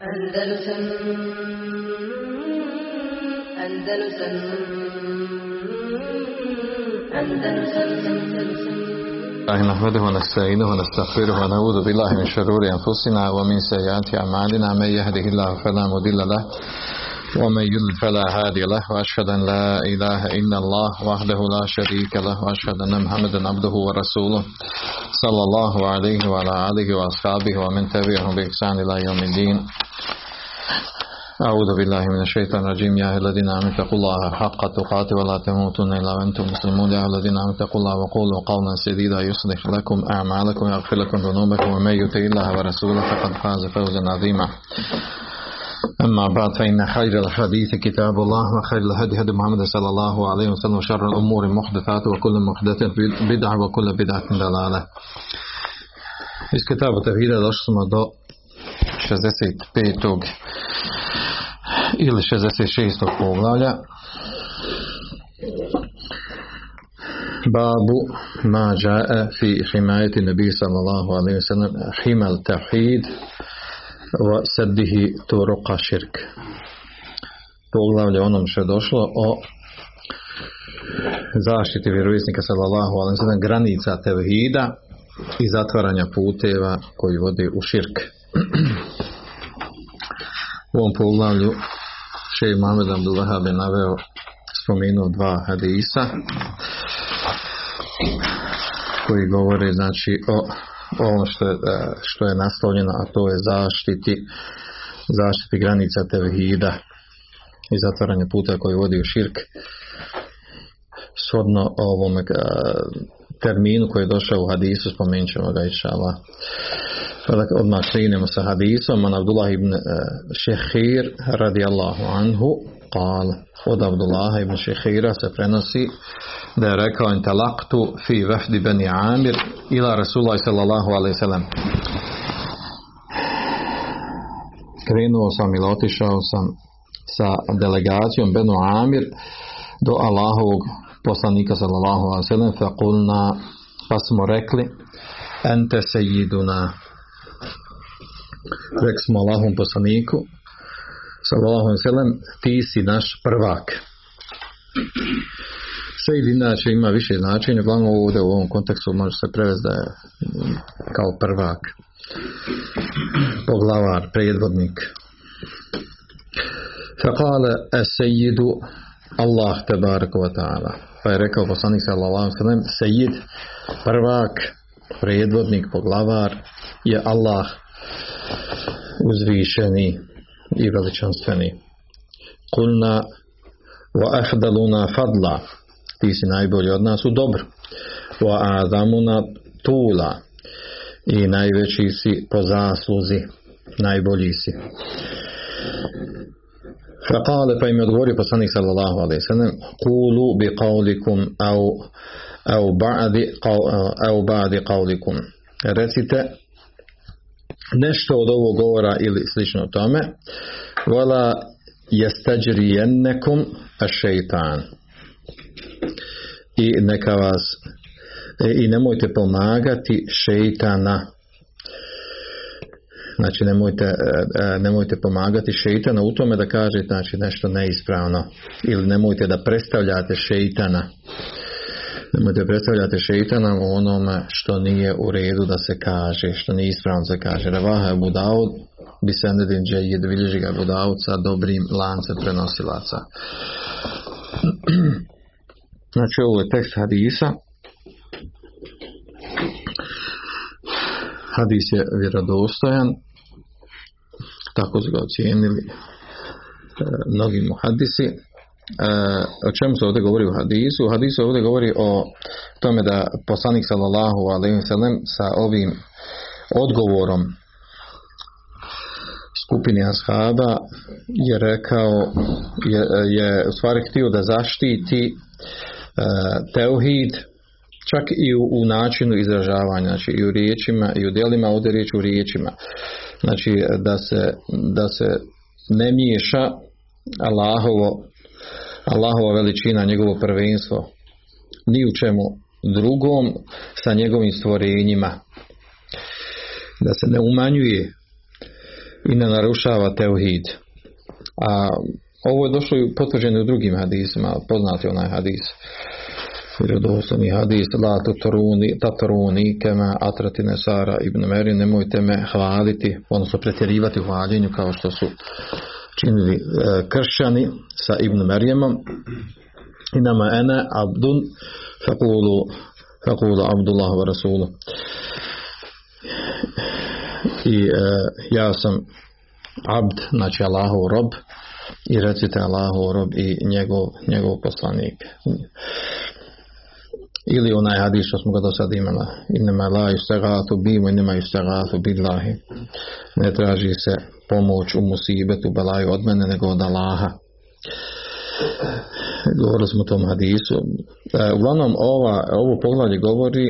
Andalusam Andalusam الله نحمده ونستعينه ونستغفره ونعوذ بالله من شرور أنفسنا ومن سيئات أعمالنا من يهده الله فلا مضل له ومن يضلل فلا هادي له وأشهد أن لا إله إلا الله وحده لا شريك له وأشهد أن محمدا عبده ورسوله صلى الله عليه وعلى آله وأصحابه ومن تبعهم بإحسان إلى يوم الدين. أعوذ بالله من الشيطان الرجيم. يا أيها الذين آمنوا اتقوا الله حق تقاته ولا تموتن إلا وأنتم مسلمون. يا أيها الذين آمنوا اتقوا الله وقولوا قولا سديدا يصلح لكم أعمالكم ويغفر لكم ذنوبكم. ومن يطع الله ورسوله فقد فاز فوزا عظيما. أما بعد فإن خير الحديث كتاب الله وخير الهدي هدي محمد صلى الله عليه وسلم وشر الأمور محدثات وكل محدثة بدعة وكل بدعة ضلالة Iz kitaba Tevhida došli smo do 65. ili 66. poglavlja babu ma jae fi himayeti nebi sallallahu alaihi wa sallam himal tawhid saddihi turuqa širk poglavlje onom što je došlo o zaštiti vjerovisnika sallallahu alaihi wa sallam granica tevhida i zatvaranja puteva koji vode u širk. U ovom poglavlju Šej Mohamed Abdul Wahab je naveo spomenuo dva hadisa koji govore znači o ovom što je, što je naslovljeno a to je zaštiti zaštiti granica tevhida i zatvaranje puta koji vodi u širk. Shodno ovom terminu koji je došao u hadisu spomenut ćemo ga inšala فذكر ابن عشرين من الصحابي من عبد الله بن آه، شخير رضي الله عنه قال خذ عبد الله بن شخير سفرنسي دارك انطلقت في وفد بني عامر إلى رسول الله صلى الله عليه وسلم. كرينو sam ili otišao سا sa بنو عامر دو do Allahovog صلى الله عليه وسلم فقلنا fa kulna, pa smo rekli smo Allahom poslaniku sallallahu sallam ti si naš prvak Sejid inače ima više značenja, uglavnom ovdje u ovom kontekstu može se prevesti da je kao prvak, poglavar, predvodnik. Faqale es-sejidu Allah tebarek wa ta'ala. Pa je rekao poslanik sallallahu sellem sejid prvak predvodnik poglavar je Allah uzvišeni i veličanstveni. Kulna wa ahdaluna fadla ti si najbolji od nas u dobru. Wa azamuna tula i najveći si po zasluzi, najbolji si. Faqale pa im je odgovorio poslanik sallallahu alaihi sallam Kulu bi qavlikum au au ba'di au qavlikum recite nešto od ovog govora ili slično tome. Wala yastađrijennekum ašeitan. I neka vas i nemojte pomagati šeitana. Znači nemojte, nemojte pomagati šeitana u tome da kažete znači nešto neispravno. Ili nemojte da predstavljate šeitana nemojte predstavljate šeitana u onome što nije u redu da se kaže što nije ispravno se kaže. Ravaha je Budaud bi se nedin džejid bilježi ga Budaud sa dobrim lancem prenosilaca. Znači ovo je tekst hadisa. Hadis je vjerodostojan. Tako su ga ocijenili e, mnogi muhadisi o čemu se ovdje govori u hadisu u hadisu ovdje govori o tome da poslanik sallallahu alaihi sa ovim odgovorom skupini ashaba je rekao je, je u stvari htio da zaštiti e, teuhid čak i u, u načinu izražavanja, znači i u riječima i u djelima, ovdje riječ u riječima. Znači da se, da se ne miješa Allahovo, Allahova veličina, njegovo prvenstvo ni u čemu drugom sa njegovim stvorenjima. Da se ne umanjuje i ne narušava teuhid. A ovo je došlo i potvrđeno u drugim hadisima, poznati onaj hadis vjerodostojni hadis la tataruni, tataruni kema atrati nesara ibn Meri nemojte me hvaliti odnosno pretjerivati u hvaljenju kao što su činili e, kršćani sa ibn Merijemom i nama ene abdun fakulu fakulu abdullah wa rasulu. I e, ja sam abd znači Allahov rob i recite Allahov rob i njegov, njegov poslanik. Ili onaj hadis što smo ga do sada imali. Inema la istagatu bimo inema istagatu billahi. Ne traži se pomoć u musibetu belaju od mene nego od Allaha govorili smo o tom hadisu e, uglavnom ova, ovo poglavlje govori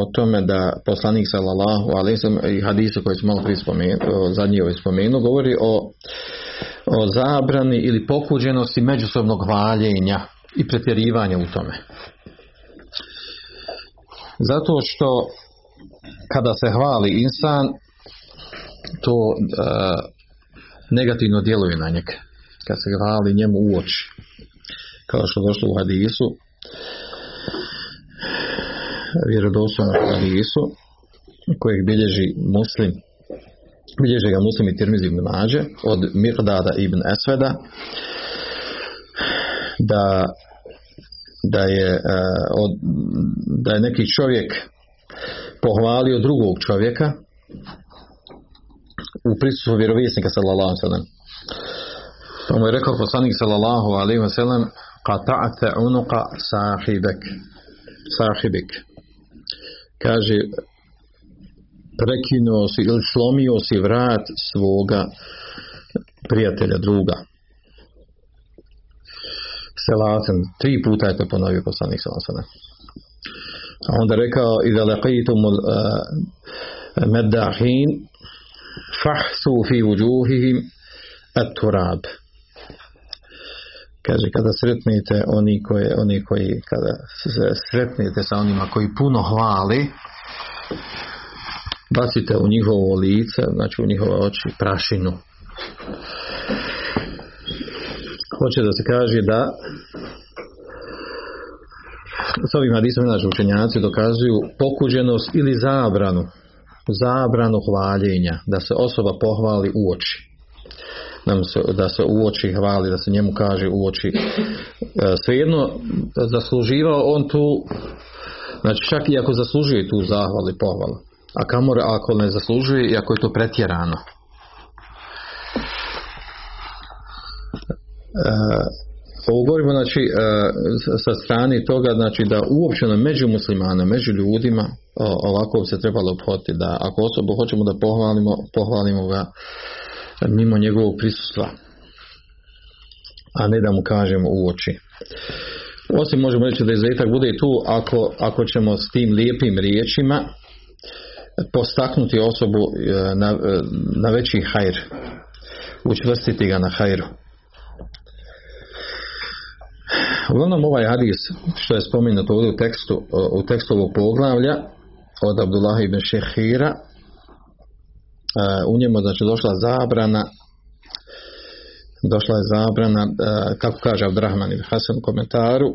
o tome da poslanik sallallahu alejhi i hadisu koji smo malo prije spomenuo, zadnji ovaj spomenu, govori o, o zabrani ili pokuđenosti međusobnog hvaljenja i pretjerivanja u tome. Zato što kada se hvali insan, to e, negativno djeluje na njega. Kad se hvali njemu u oči. Kao što došlo u hadisu, vjerodostojnom hadisu, kojeg bilježi muslim, bilježi ga muslim i tirmizi ibn Mađe, od Mirdada ibn Esveda, da da je, e, od, da je neki čovjek pohvalio drugog čovjeka u prisustvu vjerovjesnika sallallahu alejhi Pa mu je rekao poslanik sallallahu alejhi ve sellem qata'ta unuqa sahibek. Sahibik kaže prekinuo si ili slomio si vrat svoga prijatelja druga. Selaten, tri puta je to ponovio poslanik selaten. A onda rekao i da laqitum uh, meddahin fahsu fi vujuhihim at-turab. Kaže, kada sretnete oni koji, oni koji kada sretnete sa onima koji puno hvali, bacite u njihovo lice, znači u njihove oči, prašinu hoće da se kaže da s ovim hadisom naši učenjaci dokazuju pokuđenost ili zabranu zabranu hvaljenja da se osoba pohvali u oči. Da se, u oči hvali da se njemu kaže u oči. E, svejedno zasluživao on tu znači čak i ako zaslužuje tu zahvalu i pohvalu a kamor ako ne zaslužuje i ako je to pretjerano ovo govorimo znači e, sa strane toga znači da uopćeno među muslimana, među ljudima ovako se trebalo obhoditi da ako osobu hoćemo da pohvalimo, pohvalimo ga mimo njegovog prisustva a ne da mu kažemo u oči. Osim možemo reći da izuzetak bude tu ako, ako ćemo s tim lijepim riječima postaknuti osobu e, na, e, na veći hajr učvrstiti ga na hajru Uglavnom ovaj hadis što je spomenuto ovdje u tekstu, u tekstu ovog poglavlja od Abdullah ibn Šehira u njemu znači došla zabrana došla je zabrana kako kaže Abdurrahman ibn Hasan u komentaru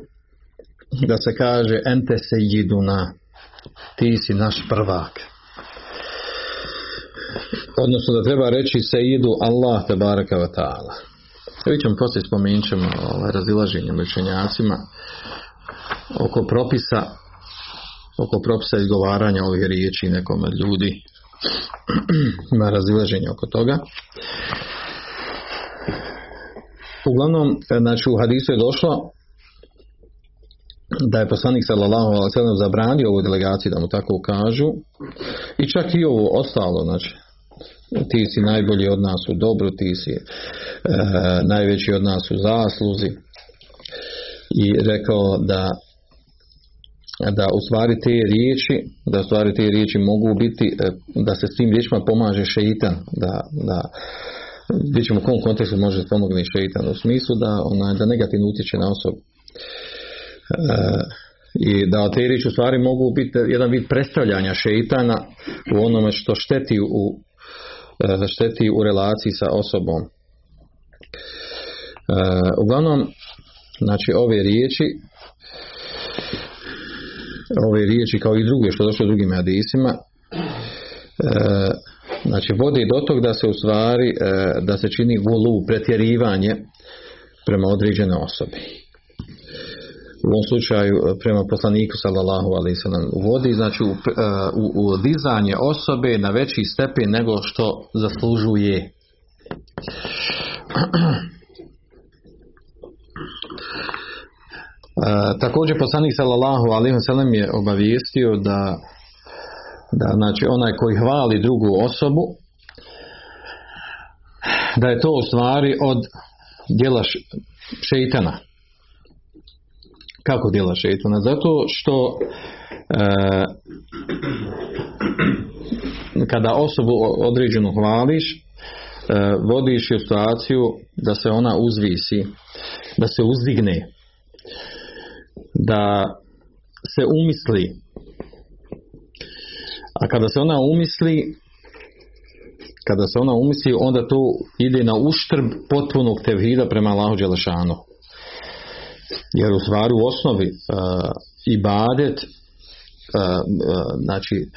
da se kaže ente se jiduna ti si naš prvak. Odnosno da treba reći se idu Allah te baraka ta'ala Vidjet ćemo poslije spomenut ćemo ovaj, razilaženje učenjacima oko propisa oko propisa izgovaranja ovih riječi nekom od ljudi. Ima razilaženje oko toga. Uglavnom znači u hadisu je došlo da je poslanik sallallahu alejhi ve zabranio ovoj delegaciji da mu tako kažu i čak i ovo ostalo znači ti si najbolji od nas u dobru, ti si e, najveći od nas u zasluzi. I rekao da da u stvari te riječi da u stvari te riječi mogu biti e, da se s tim riječima pomaže šeitan da, da vidjet u kom kontekstu može pomogne šeitan u smislu da, ona, da negativno utječe na osobu. E, i da te riječi u stvari mogu biti jedan vid predstavljanja šeitana u onome što šteti u šteti u relaciji sa osobom. E, uglavnom, znači ove riječi ove riječi kao i druge što došlo drugim hadisima znači vodi do tog da se u stvari da se čini gulu, pretjerivanje prema određenoj osobi u ovom slučaju e, prema poslaniku sallallahu alaihi sallam vodi znači u, e, u, u dizanje osobe na veći stepen nego što zaslužuje. E, također poslanik sallallahu alaihi sallam je obavijestio da da znači onaj koji hvali drugu osobu da je to u stvari od djela šeitana kako djela šeitana? Zato što e, kada osobu određenu hvališ, e, vodiš je situaciju da se ona uzvisi, da se uzdigne, da se umisli. A kada se ona umisli, kada se ona umisli, onda to ide na uštrb potpunog tevhida prema Allahu Đelešanu. Jer u stvari u osnovi uh, ibadet uh, znači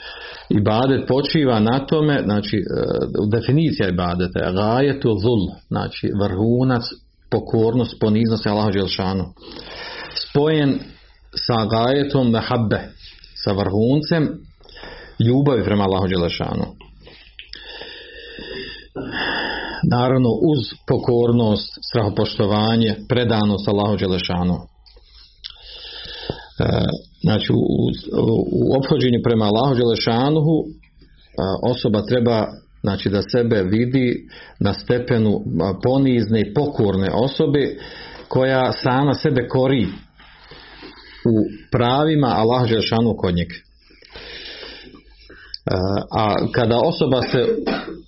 ibadet počiva na tome znači definicija ibadeta je gajetu zul znači vrhunac pokornost poniznost Allahu Đelšanu. Spojen sa gajetom mehabbe sa vrhuncem ljubavi prema Allahu Đelšanu naravno uz pokornost, strahopoštovanje, predanost Allahu Đelešanu. E, znači u, u ophođenju prema Allahu Đelešanuhu e, osoba treba znači da sebe vidi na stepenu ponizne i pokorne osobe koja sama sebe kori u pravima Allahu Đelešanu kod njega. A kada osoba se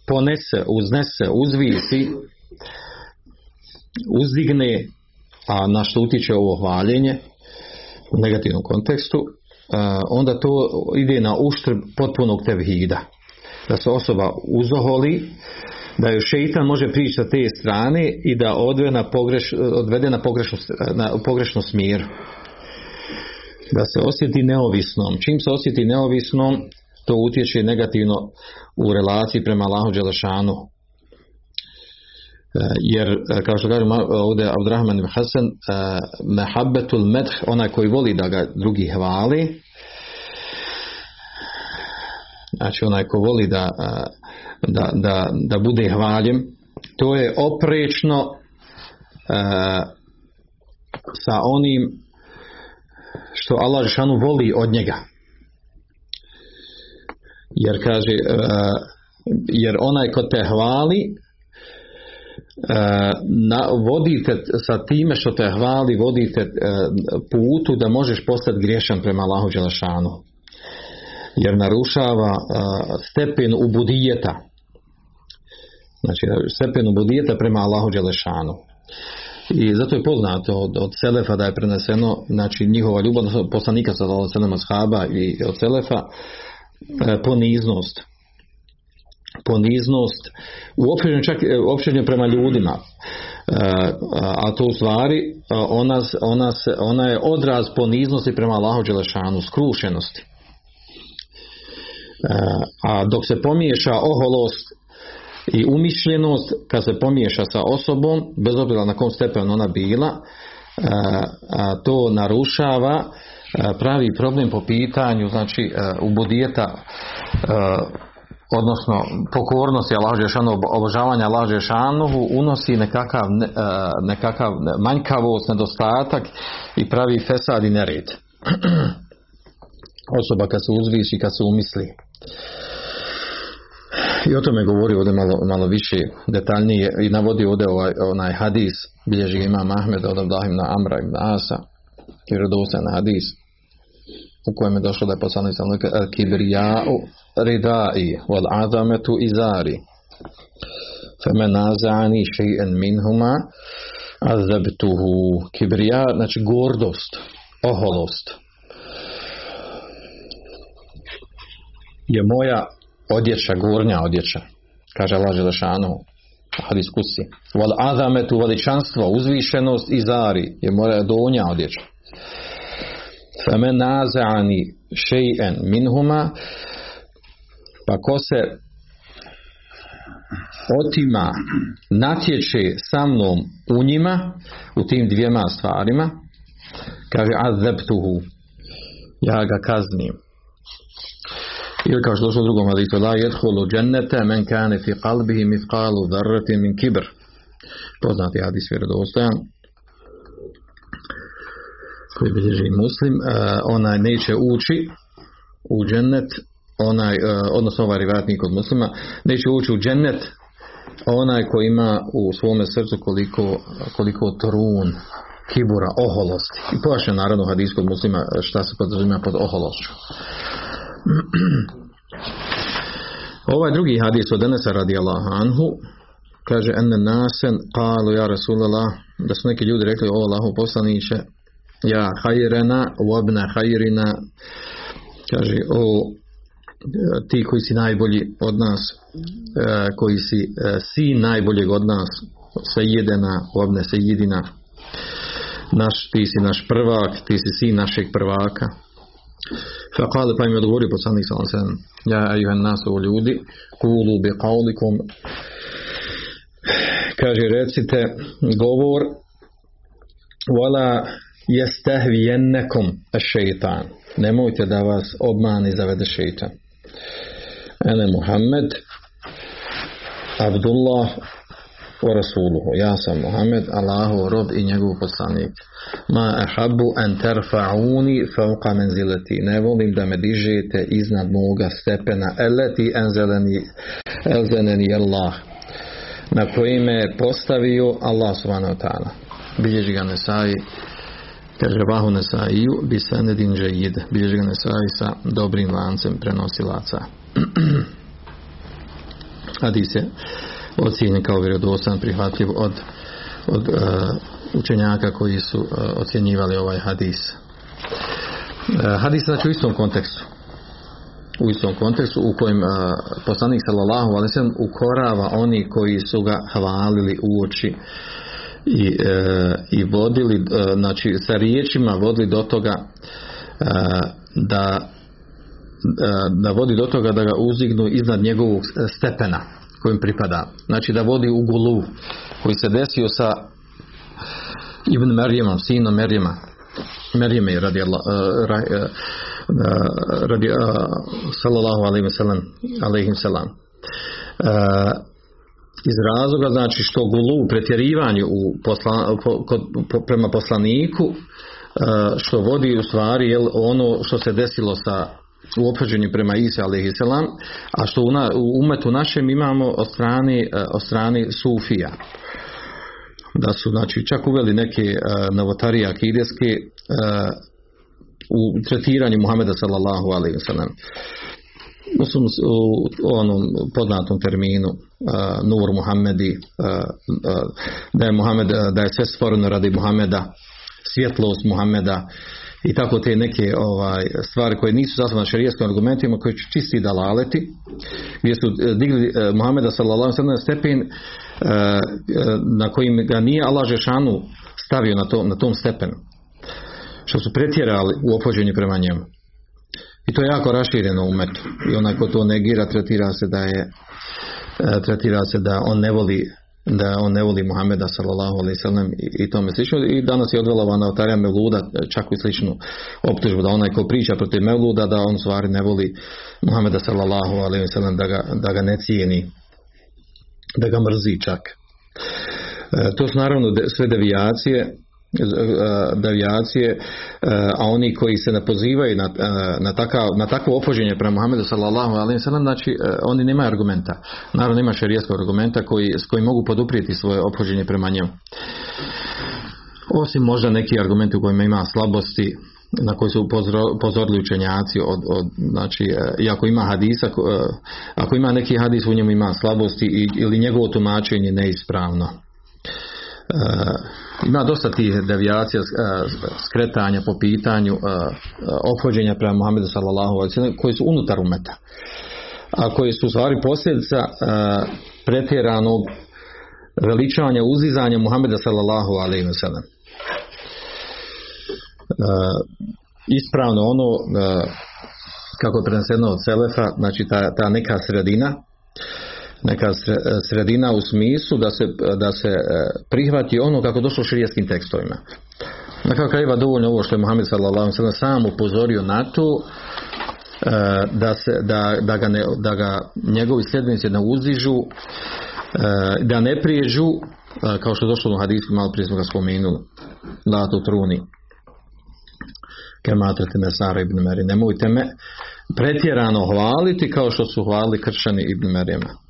ponese, uznese, uzvisi, uzdigne, a na što utiče ovo hvaljenje u negativnom kontekstu, onda to ide na uštrb potpunog tevhida. Da se osoba uzoholi, da ju šeitan može prići sa te strane i da odvede na, pogreš, odvede na, pogrešnu, na pogrešnu smjer. Da se osjeti neovisnom. Čim se osjeti neovisnom, to utječe negativno u relaciji prema Allahu Đelešanu. E, jer, e, kao što kažem ovdje Abdurrahman ibn Hasan, e, mehabbetul medh, onaj koji voli da ga drugi hvali, znači onaj ko voli da, da, da, da bude hvaljem, to je oprečno sa onim što Allah Žešanu voli od njega jer kaže e, jer onaj ko te hvali e, na, vodite sa time što te hvali vodite e, putu da možeš postati griješan prema Allahu Đelešanu. Jer narušava stepen ubudijeta. Znači stepen ubudijeta prema Allahu Đelešanu. I zato je poznato od, od Selefa da je preneseno znači njihova ljubav poslanika sa Selema Shaba i od Selefa poniznost. Poniznost uopćenju čak uopćenju prema ljudima. E, a to u stvari ona, ona, ona je odraz poniznosti prema Allahu Đelešanu skrušenosti. E, a dok se pomiješa oholost i umišljenost kad se pomiješa sa osobom bez obzira na kom stepenu ona bila to narušava E, pravi problem po pitanju znači e, ubudijeta e, odnosno pokornosti Allah Žešanu, obožavanja Allah unosi nekakav, nekakav manjkavost, nedostatak i pravi fesad i nered. Osoba kad se uzvisi, kad se umisli. I o tome govori ovdje malo, malo više detaljnije i navodi ovdje ovaj, onaj hadis, bilježi ima Ahmed od Abdahim na Amra ibn Asa, vjerodostojan hadis u kojem je došlo da je poslanik sam rekao kibrija'u ridai wal azametu izari feme nazani še'en minhuma azabtuhu. Kibrija znači gordost oholost. Je moja odjeća, gornja odjeća kaže Allah Želešanu hadis kusi wal azametu veličanstvo uzvišenost i zari je mora donja odjeća Femen nazani šejen minhuma, pa ko se otima, natječe sa mnom u njima, u tim dvijema stvarima, kaže azeptuhu, ja ga kaznim. Ili kao što došlo u drugom hadisu, la jedhulu džennete men kane fi kalbihi mithqalu dharrati min kibr. Poznati hadis vjerodostojan, koji bilježi muslim uh, onaj neće ući u džennet onaj, uh, odnosno ovaj rivatnik od muslima neće ući u džennet onaj koji ima u svome srcu koliko, koliko trun kibura, oholosti. I pojašnja naravno hadijskog muslima šta se podrazumijeva pod ohološću. ovaj drugi hadis od Enesa radi anhu kaže enne nasen qalu ja Rasulallah da su neki ljudi rekli o Allahu poslaniće ja hajrena wabna hajrina kaže o ti koji si najbolji od nas e, koji si e, sin najboljeg od nas sejedena wabna sejedina naš, ti si naš prvak ti si sin našeg prvaka فقال pa im je odgovorio poslanik sallallahu alejhi ve sellem ja ayuhan nasu ljudi kulu bi qawlikum kaže recite govor wala jestahvijennekum šeitan. Nemojte da vas obmani zavede šeitan. Ene Muhammed Abdullah wa rasuluhu. Ja sam Muhammed, Allahu rob i njegov poslanik. Ma ahabbu an tarfa'uni fawqa manzilati. Ne volim da me dižete iznad moga stepena. Eleti anzalani elzeneni Allah. Na koji me postavio Allah subhanahu wa ta'ala. Bilježi ga Nesai Kaže Vahu Nesaiju bi sanedin džajid. Bilježi ga Nesai sa dobrim lancem prenosilaca. Hadis je ocijenjen kao vjerodostan prihvatljiv od, od uh, učenjaka koji su uh, ocjenjivali ovaj hadis. Uh, hadis znači u istom kontekstu u istom kontekstu u kojem uh, poslanik sallallahu alejhi ukorava oni koji su ga hvalili u oči i, e, i vodili e, znači sa riječima vodili do toga e, da da vodi do toga da ga uzdignu iznad njegovog stepena kojim pripada. Znači da vodi u gulu koji se desio sa Ibn Merijemom, sinom Merijema. Merijeme radi Allah, ra, radi sallallahu alaihi salam. Iz razloga znači što gulu u pretjerivanju u posla, prema poslaniku uh, što vodi u stvari jel, ono što se desilo sa u prema Isa salam, a što u, na, u umetu našem imamo od strani, uh, od strani Sufija. Da su znači čak uveli neke uh, novotarije akideske uh, u tretiranju Muhameda sallallahu alaihi u, onom poznatom terminu uh, Nur Muhammedi uh, uh, da je Muhammed da je sve stvoreno radi Muhameda svjetlost Muhameda i tako te neke ovaj, stvari koje nisu zasnovane šerijskim argumentima koji su čisti dalaleti gdje su digli uh, Muhameda sallallahu na stepen uh, na kojim ga nije Allah Žešanu stavio na, to, na tom stepenu što su pretjerali u opođenju prema njemu i to je jako rašireno u metu. I onaj ko to negira tretira se da je tretira se da on ne voli da on ne voli Muhameda sallallahu alejhi ve sellem i tome slično. I danas je odvela notarija Mevluda čak i sličnu optužbu da onaj ko priča protiv Mevluda da on stvari ne voli Muhameda sallallahu alejhi ve sellem da ga, da ga ne cijeni da ga mrzi čak. E, to su naravno sve devijacije devijacije, a oni koji se ne pozivaju na, na, takav, na takvo opođenje prema Muhammedu sallallahu alaihi sallam, znači oni nemaju argumenta. Naravno nema šerijetskog argumenta koji, s kojim mogu poduprijeti svoje opođenje prema njemu. Osim možda neki argumenti u kojima ima slabosti, na koji su upozorili učenjaci od, od, znači, i ako ima hadisa ako ima neki hadis u njemu ima slabosti ili njegovo tumačenje neispravno ima dosta tih devijacija skretanja po pitanju ophođenja prema Muhammedu sallallahu koji su unutar umeta a koje su stvari posljedica pretjeranog veličanja, uzizanja Muhameda sallallahu alaihi wa sallam. Ispravno ono kako je preneseno od Selefa, znači ta, ta neka sredina, neka sredina u smislu da se, da se prihvati ono kako došlo u tekstovima. Na kraju krajeva dovoljno ovo što je Muhammed sallam sam upozorio na to e, da, se, da, da, ga ne, da ga njegovi sljedbenici ne uzižu e, da ne priježu e, kao što je došlo u hadisku malo prije smo ga spomenuli. La tu truni. Kematrete mesara ibn Meri nemojte me pretjerano hvaliti kao što su hvalili kršani ibn Merijema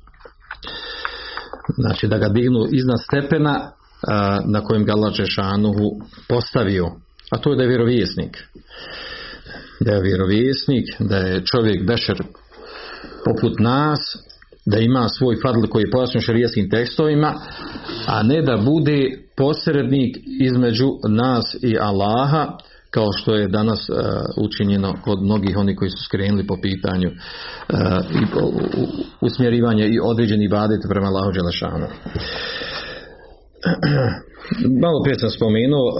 znači da ga dignu iznad stepena na kojem ga Allah Žešanuhu postavio, a to je da je vjerovjesnik. Da je vjerovjesnik, da je čovjek bešer poput nas, da ima svoj fadl koji je pojasnjen šarijeskim tekstovima, a ne da bude posrednik između nas i Allaha, kao što je danas uh, učinjeno kod mnogih onih koji su skrenuli po pitanju uh, i usmjerivanja i određeni badete prema Allahu Đelešanu. malo prije sam spomenuo uh,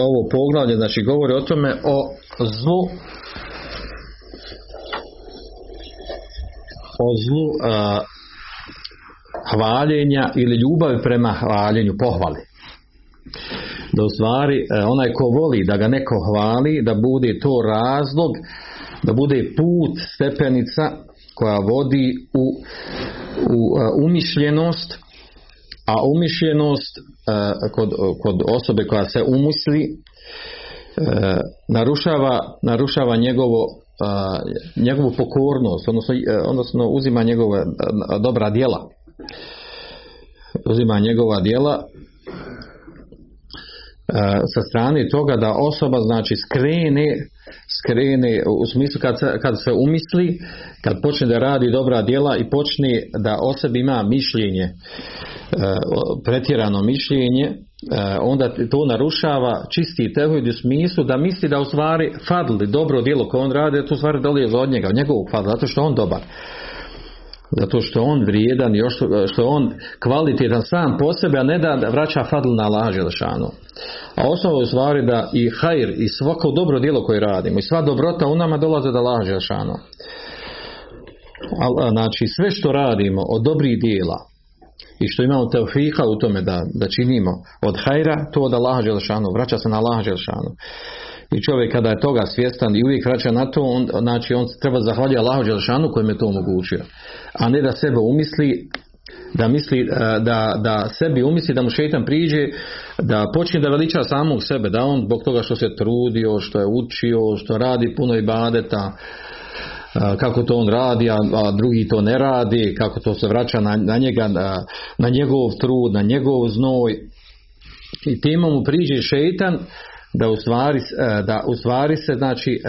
ovo poglavlje znači govori o tome o zlu o zlu hvaljenja ili ljubavi prema hvaljenju pohvali da u stvari uh, onaj ko voli da ga neko hvali da bude to razlog da bude put stepenica koja vodi u, u umišljenost a umišljenost e, kod, kod osobe koja se umisli e, narušava, narušava njegovo e, njegovu pokornost odnosno, odnosno uzima njegove dobra djela. Uzima njegova djela sa strane toga da osoba znači skrene skrene u smislu kad se, kad se umisli kad počne da radi dobra djela i počne da o ima mišljenje E, pretjerano mišljenje, e, onda to narušava čisti tevhid u smislu da misli da u stvari fadli dobro djelo koje on radi, to u stvari dolazi od njega, od njegovog fadla, zato što on dobar. Zato što je on vrijedan, još što je on kvalitetan sam po sebe, a ne da vraća fadl na Allah Želešanu. A osnova u stvari da i hajr i svako dobro djelo koje radimo i sva dobrota u nama dolaze da Allah Želešanu. Znači sve što radimo od dobrih dijela, i što imamo teofika u tome da, da činimo od hajra, to od Allaha Želšanu, vraća se na Allaha Želšanu. I čovjek kada je toga svjestan i uvijek vraća na to, on, znači on treba zahvaliti Allahu Želšanu kojem je to omogućio. A ne da sebe umisli da misli e, da, da sebi umisli da mu šeitan priđe da počne da veliča samog sebe da on zbog toga što se trudio što je učio što radi puno ibadeta kako to on radi, a, drugi to ne radi, kako to se vraća na, na njega, na, na njegov trud, na njegov znoj. I time mu priđe šeitan da u stvari, da u stvari se znači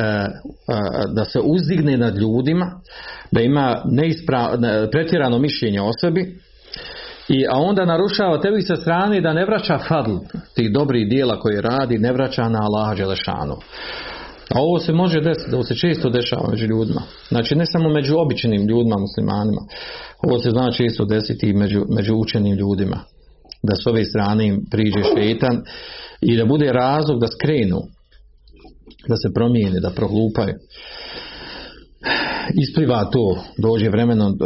da se uzdigne nad ljudima, da ima neisprav, pretjerano mišljenje o sebi, i, a onda narušava tebi sa strane da ne vraća fadl tih dobrih dijela koje radi, ne vraća na Allah Đelešanu. A ovo se može desiti, ovo se često dešava među ljudima. Znači ne samo među običnim ljudima, muslimanima. Ovo se zna često desiti i među, među učenim ljudima. Da s ove strane im priđe šetan i da bude razlog da skrenu, da se promijene, da proglupaju. Ispliva to, dođe vremenom,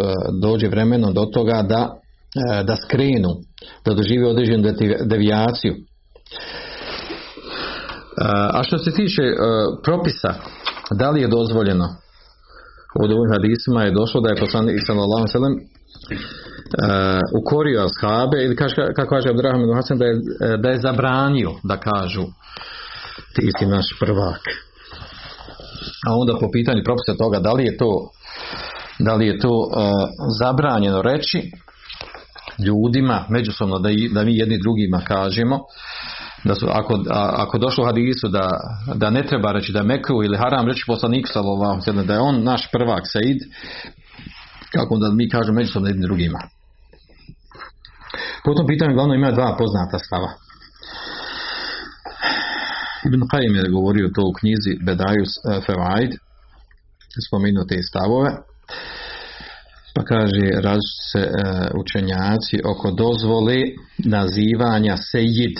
dođe vremenom do toga da, da skrenu, da dožive određenu devijaciju a što se tiče e, propisa, da li je dozvoljeno? Ovdje u ovim hadisima je došlo da je poslanik sallallahu e, ukorio ashabe ili kaže, kako kaže Abdurrahman Hasan da je, e, da je zabranio da kažu ti si naš prvak. A onda po pitanju propisa toga da li je to da li je to zabranjeno reći ljudima međusobno da, da mi jedni drugima kažemo da su, ako, ako došlo u hadisu da, da ne treba reći da je mekru ili haram reći poslanik sallallahu da je on naš prvak Said kako onda mi kažemo međusobno jednim drugima po tom pitanju glavno ima dva poznata stava Ibn Qayyim je govorio to u knjizi Bedajus Fevaid spomenuo te stavove Pa kaže, različiti se e, učenjaci oko dozvole nazivanja sejid.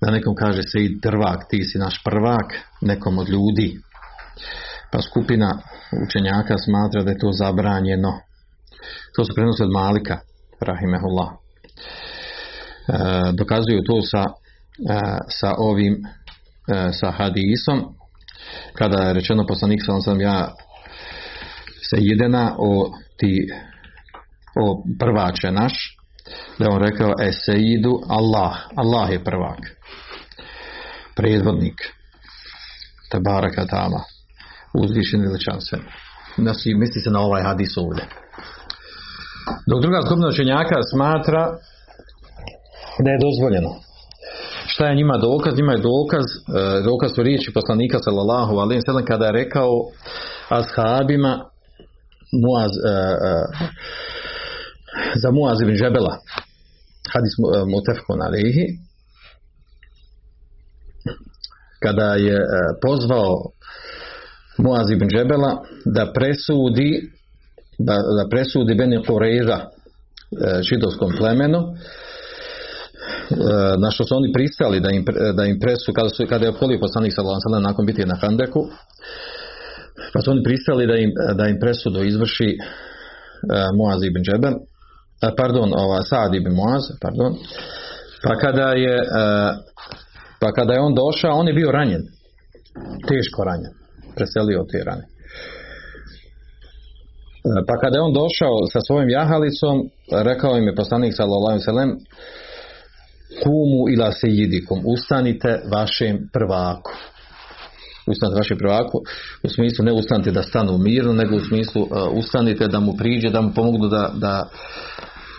Da nekom kaže sejid prvak, ti si naš prvak, nekom od ljudi. Pa skupina učenjaka smatra da je to zabranjeno. To se prenosi od Malika, rahimehullah. E, dokazuju to sa, e, sa ovim e, sa hadisom. Kada je rečeno poslanik sam sam ja se jedena o ti o prvače naš da on rekao e sejidu Allah Allah je prvak predvodnik tabaraka tama uzvišen veličanstven. Znači misli se na ovaj hadis ovdje. Dok druga skupina učenjaka smatra da je dozvoljeno. Šta je njima dokaz? Njima je dokaz, e, dokaz su riječi poslanika sallallahu alaihi sallam kada je rekao ashabima Muaz, e, e, za Muaz ibn Žebela hadis mutefkon alaihi. Kada je pozvao Muaz ibn Džebela da presudi da, da presudi Beni Kureza židovskom plemenu na što su oni pristali da im, da im presu kada, su, kada je opkolio poslanik sallallahu nakon biti na Handeku pa su oni pristali da im, da im presudu izvrši uh, Muaz ibn Džebel uh, pardon, ova, Saad ibn Muaz pardon, pa kada je pa kada je on došao on je bio ranjen. Teško ranjen. Preselio te rane. Pa kada je on došao sa svojim jahalicom rekao im je poslanik sallallahu sallam kumu ila sejidikum, ustanite vašem prvaku. Ustanite vašem prvaku, u smislu ne ustanite da stanu mirno, nego u smislu uh, ustanite da mu priđe, da mu pomognu da, da,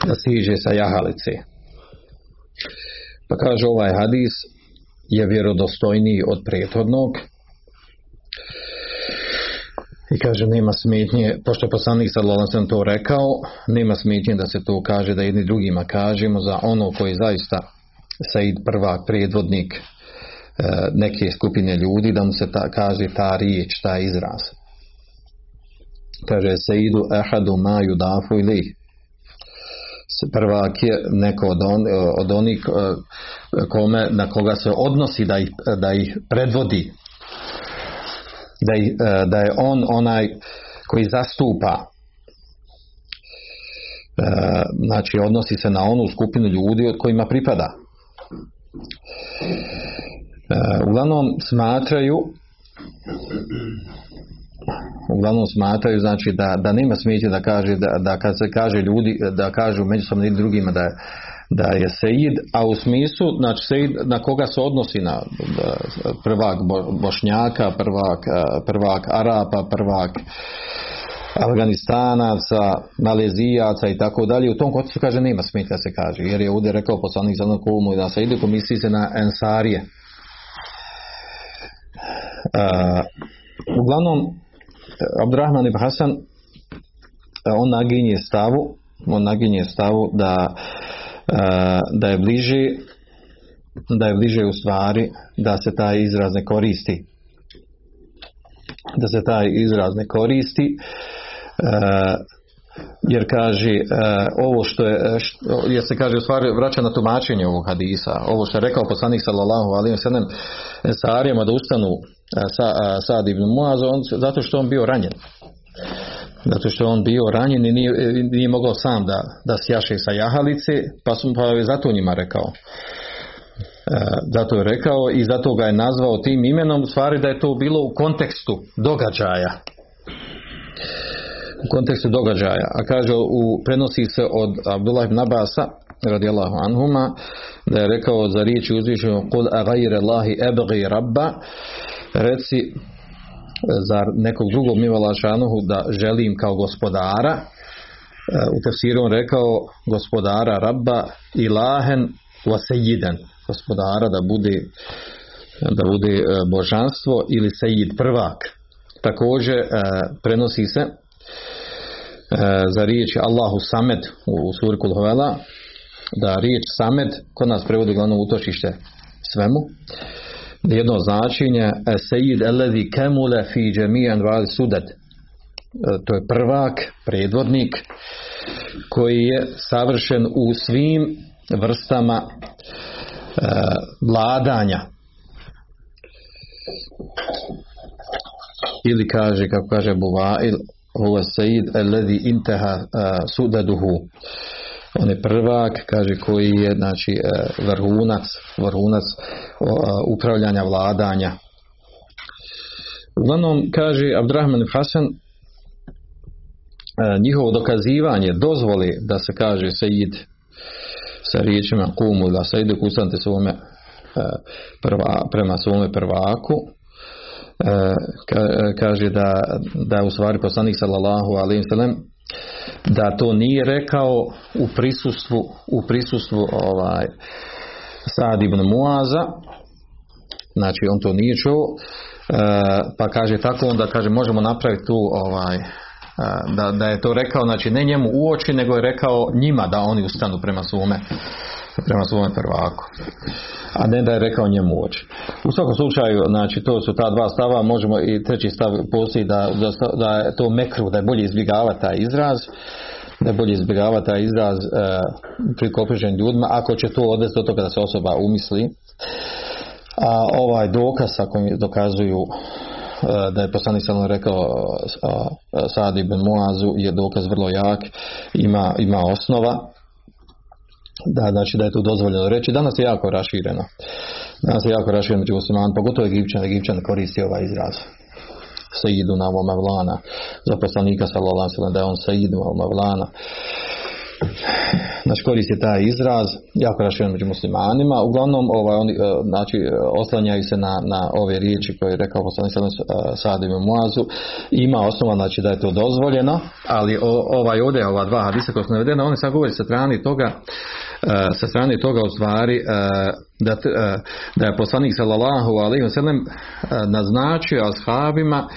da siđe sa jahalice. Pa kaže ovaj hadis je vjerodostojniji od prethodnog i kaže nema smetnje, pošto je poslanik sallallahu sam to rekao, nema smetnje da se to kaže da jedni drugima kažemo za ono koji zaista Said prvak, predvodnik e, neke skupine ljudi, da mu se ta, kaže ta riječ, ta izraz. Kaže Saidu ehadu ma yudafu ili prvak je neko od, on, od onih e, kome, na koga se odnosi da ih, da ih predvodi. Da, ih, e, da je on onaj koji zastupa. Znači odnosi se na onu skupinu ljudi od kojima pripada. E, uglavnom smatraju uglavnom smatraju znači da, da nema smetje da kaže da, da kad se kaže ljudi da kažu međusobno ili drugima da, da je sejid, a u smislu znači sejid na koga se odnosi na prvak bošnjaka, prvak, prvak arapa, prvak Afganistanaca, Malezijaca i tako dalje. U tom kontekstu kaže nema smetnja se kaže, jer je ovdje rekao poslanik za kumu i da se ide komisiji se na Ensarije. Uh, uglavnom, Abdurrahman ibn Hasan on naginje stavu on naginje stavu da da je bliže da je bliže u stvari da se taj izraz ne koristi da se taj izraz ne koristi jer kaže e, ovo što je e, što, jer se kaže u stvari vraća na tumačenje ovog hadisa. Ovo što je rekao poslanik sallallahu wa sallam sa da ustanu sa, Sad ibn Muaz zato što on bio ranjen. Zato što on bio ranjen i nije, nije mogao sam da, da sjaše sa jahalice pa, sam, pa je zato njima rekao. Zato je rekao i zato ga je nazvao tim imenom stvari da je to bilo u kontekstu događaja u kontekstu događaja. A kaže, u, prenosi se od Abdullah ibn Abasa, radijallahu anhuma, da je rekao za riječi uzvišenu Kul a gajre Allahi rabba, reci za nekog drugog mivala šanuhu da želim kao gospodara, e, u tefsiru on rekao gospodara rabba ilahen wasejiden, gospodara da bude da bude e, božanstvo ili sejid prvak. Također e, prenosi se za riječ Allahu Samed u suri Kulhovela da riječ Samed kod nas prevodi glavno utočište svemu jedno značenje Sejid elezi kemule fi džemijan val sudet to je prvak, predvodnik, koji je savršen u svim vrstama e, vladanja. Ili kaže, kako kaže Buvail, huwa sejid alladhi intaha sudaduhu on je prvak, kaže koji je znači e, vrhunac, vrhunac upravljanja vladanja. Uglavnom kaže Abdurrahman Hasan e, njihovo dokazivanje dozvoli da se kaže sejid sa riječima kumu da sejid kustante svome e, prva, prema svome prvaku kaže da, da u stvari poslanik sallallahu alaihi sallam da to nije rekao u prisustvu u prisustvu ovaj Sad ibn Muaza. Znači on to nije čuo. E, pa kaže tako onda kaže možemo napraviti tu ovaj e, da, da je to rekao znači ne njemu u oči nego je rekao njima da oni ustanu prema svome prema svome prvaku a ne da je rekao njemu oči. U svakom slučaju, znači to su ta dva stava, možemo i treći stav postoji da, da, da je to mekru, da je bolje izbjegavati taj izraz, da je bolje izbjegavati taj izraz e, pri ljudima, ako će to odvesti do toga da se osoba umisli. A ovaj dokaz, ako mi dokazuju e, da je poslanik sallam rekao Sad ibn Muazu je dokaz vrlo jak, ima, ima osnova da, znači da je to dozvoljeno reći. Danas je jako rašireno. Danas je jako rašireno među musliman, pogotovo Egipćan, Egipćan koristi ovaj izraz. Sejidu na vlana. Za poslanika sallallahu da je on Sejidu vlana. Znači koristi taj izraz, jako raširen među muslimanima. Uglavnom, ovaj, oni, e, znači, oslanjaju se na, na ove riječi koje je rekao poslanik e, Sadim i Muazu. Ima osnova, znači, da je to dozvoljeno, ali ovaj ovdje, ova dva hadisa koja su navedena, oni sad govori sa strani toga sa strane toga u stvari e, da, e, da je poslanik sallallahu alaihi wasallam naznačio ashabima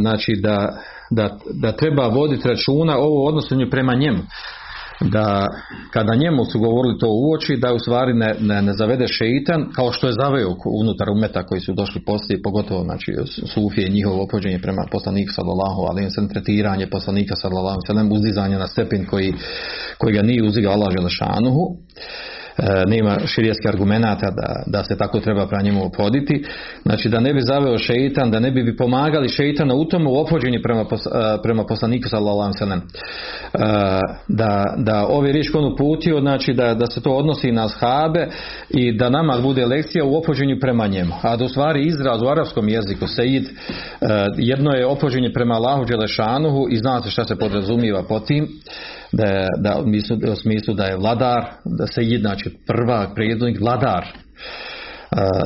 znači da, da, da treba voditi računa ovo odnosu prema njemu da kada njemu su govorili to u oči da u stvari ne, ne, ne zavede šeitan kao što je zaveo unutar umeta koji su došli poslije pogotovo znači sufije njihovo opođenje prema poslaniku sallallahu alejhi ve tretiranje poslanika sallallahu ve uzdizanje na stepen koji, koji ga nije uzdigao Allah šanuhu E, nema širijeskih argumenata da, da se tako treba pra njemu opoditi. Znači da ne bi zaveo šeitan, da ne bi pomagali šeitana u tomu opođenju prema, e, prema poslaniku sallallahu e, Da, da ove riječ on uputio, znači da, da se to odnosi na shabe i da nama bude lekcija u opođenju prema njemu. A u stvari izraz u arapskom jeziku seid jedno je opođenje prema Allahu Đelešanuhu i znate šta se podrazumiva po tim da, da u smislu da je vladar, da se je znači prvak, predvodnik, vladar.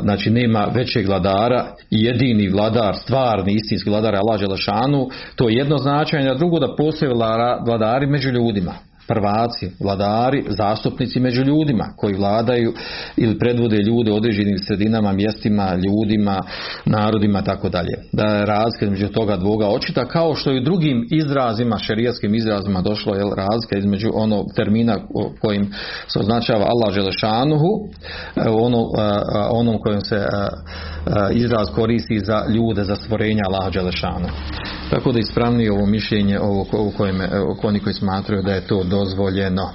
Znači nema većeg vladara i jedini vladar, stvarni istinski vladar Allah Želešanu, to je jedno značenje, a drugo da postoje vladari među ljudima prvaci, vladari, zastupnici među ljudima koji vladaju ili predvode ljude u određenim sredinama, mjestima, ljudima, narodima tako dalje. Da je razlika između toga dvoga očita kao što i u drugim izrazima, šerijatskim izrazima došlo je razlika između onog termina kojim se označava Allah Želešanuhu, e, ono, e, onom kojim se e, izraz koristi za ljude, za stvorenja Allah Želešanu. Tako da ispravnije ovo mišljenje ovo, u kojem, oni koji smatraju da je to dozvoljeno.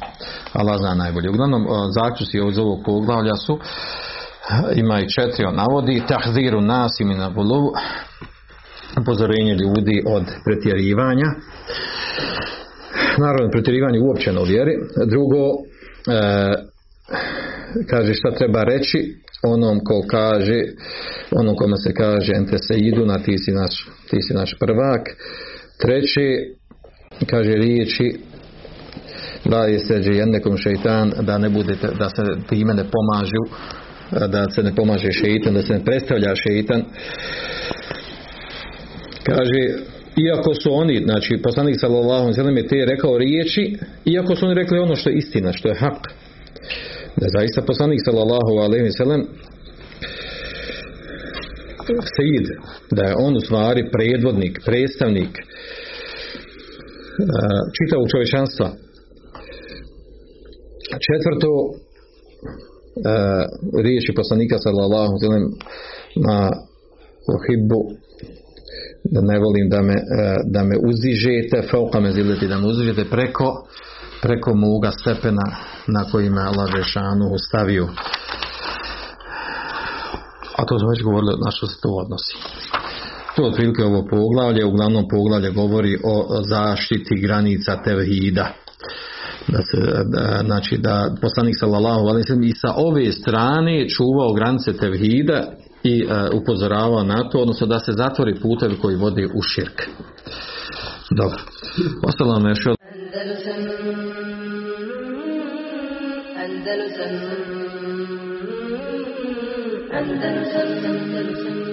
Allah zna najbolje. Uglavnom, zaključci iz ovog poglavlja su ima i četiri on navodi tahziru nas i minabulu upozorenje ljudi od pretjerivanja naravno pretjerivanje uopćeno u vjeri drugo e, kaže šta treba reći onom ko kaže onom kome se kaže ente se idu na ti si naš, ti si naš prvak treći kaže riječi da je seđe jednekom šeitan da ne budete, da se time ne pomažu da se ne pomaže šeitan da se ne predstavlja šeitan kaže iako su oni, znači poslanik sallallahu alejhi ve je rekao riječi, iako su oni rekli ono što je istina, što je hak. Da zaista poslanik sallallahu alejhi ve sellem da je on u stvari predvodnik, predstavnik čitavog čovječanstva Četvrto, e, riječi poslanika sallallahu sallam na uhibbu da ne volim da me, e, da me uzižete, fauka me zileti, da me uzižete preko, preko moga stepena na koji me Allah Žešanu stavio. A to smo već govorili na što se to odnosi. To otprilike ovo poglavlje, uglavnom poglavlje govori o zaštiti granica tevhida da se, da, znači da poslanik sallallahu alejhi i sa ove strane čuvao granice tevhida i uh, upozoravao na to, odnosno da se zatvori putevi koji vode u širk. Dobro. Ostalo nam još od... Andalusam Andalusam Andalusam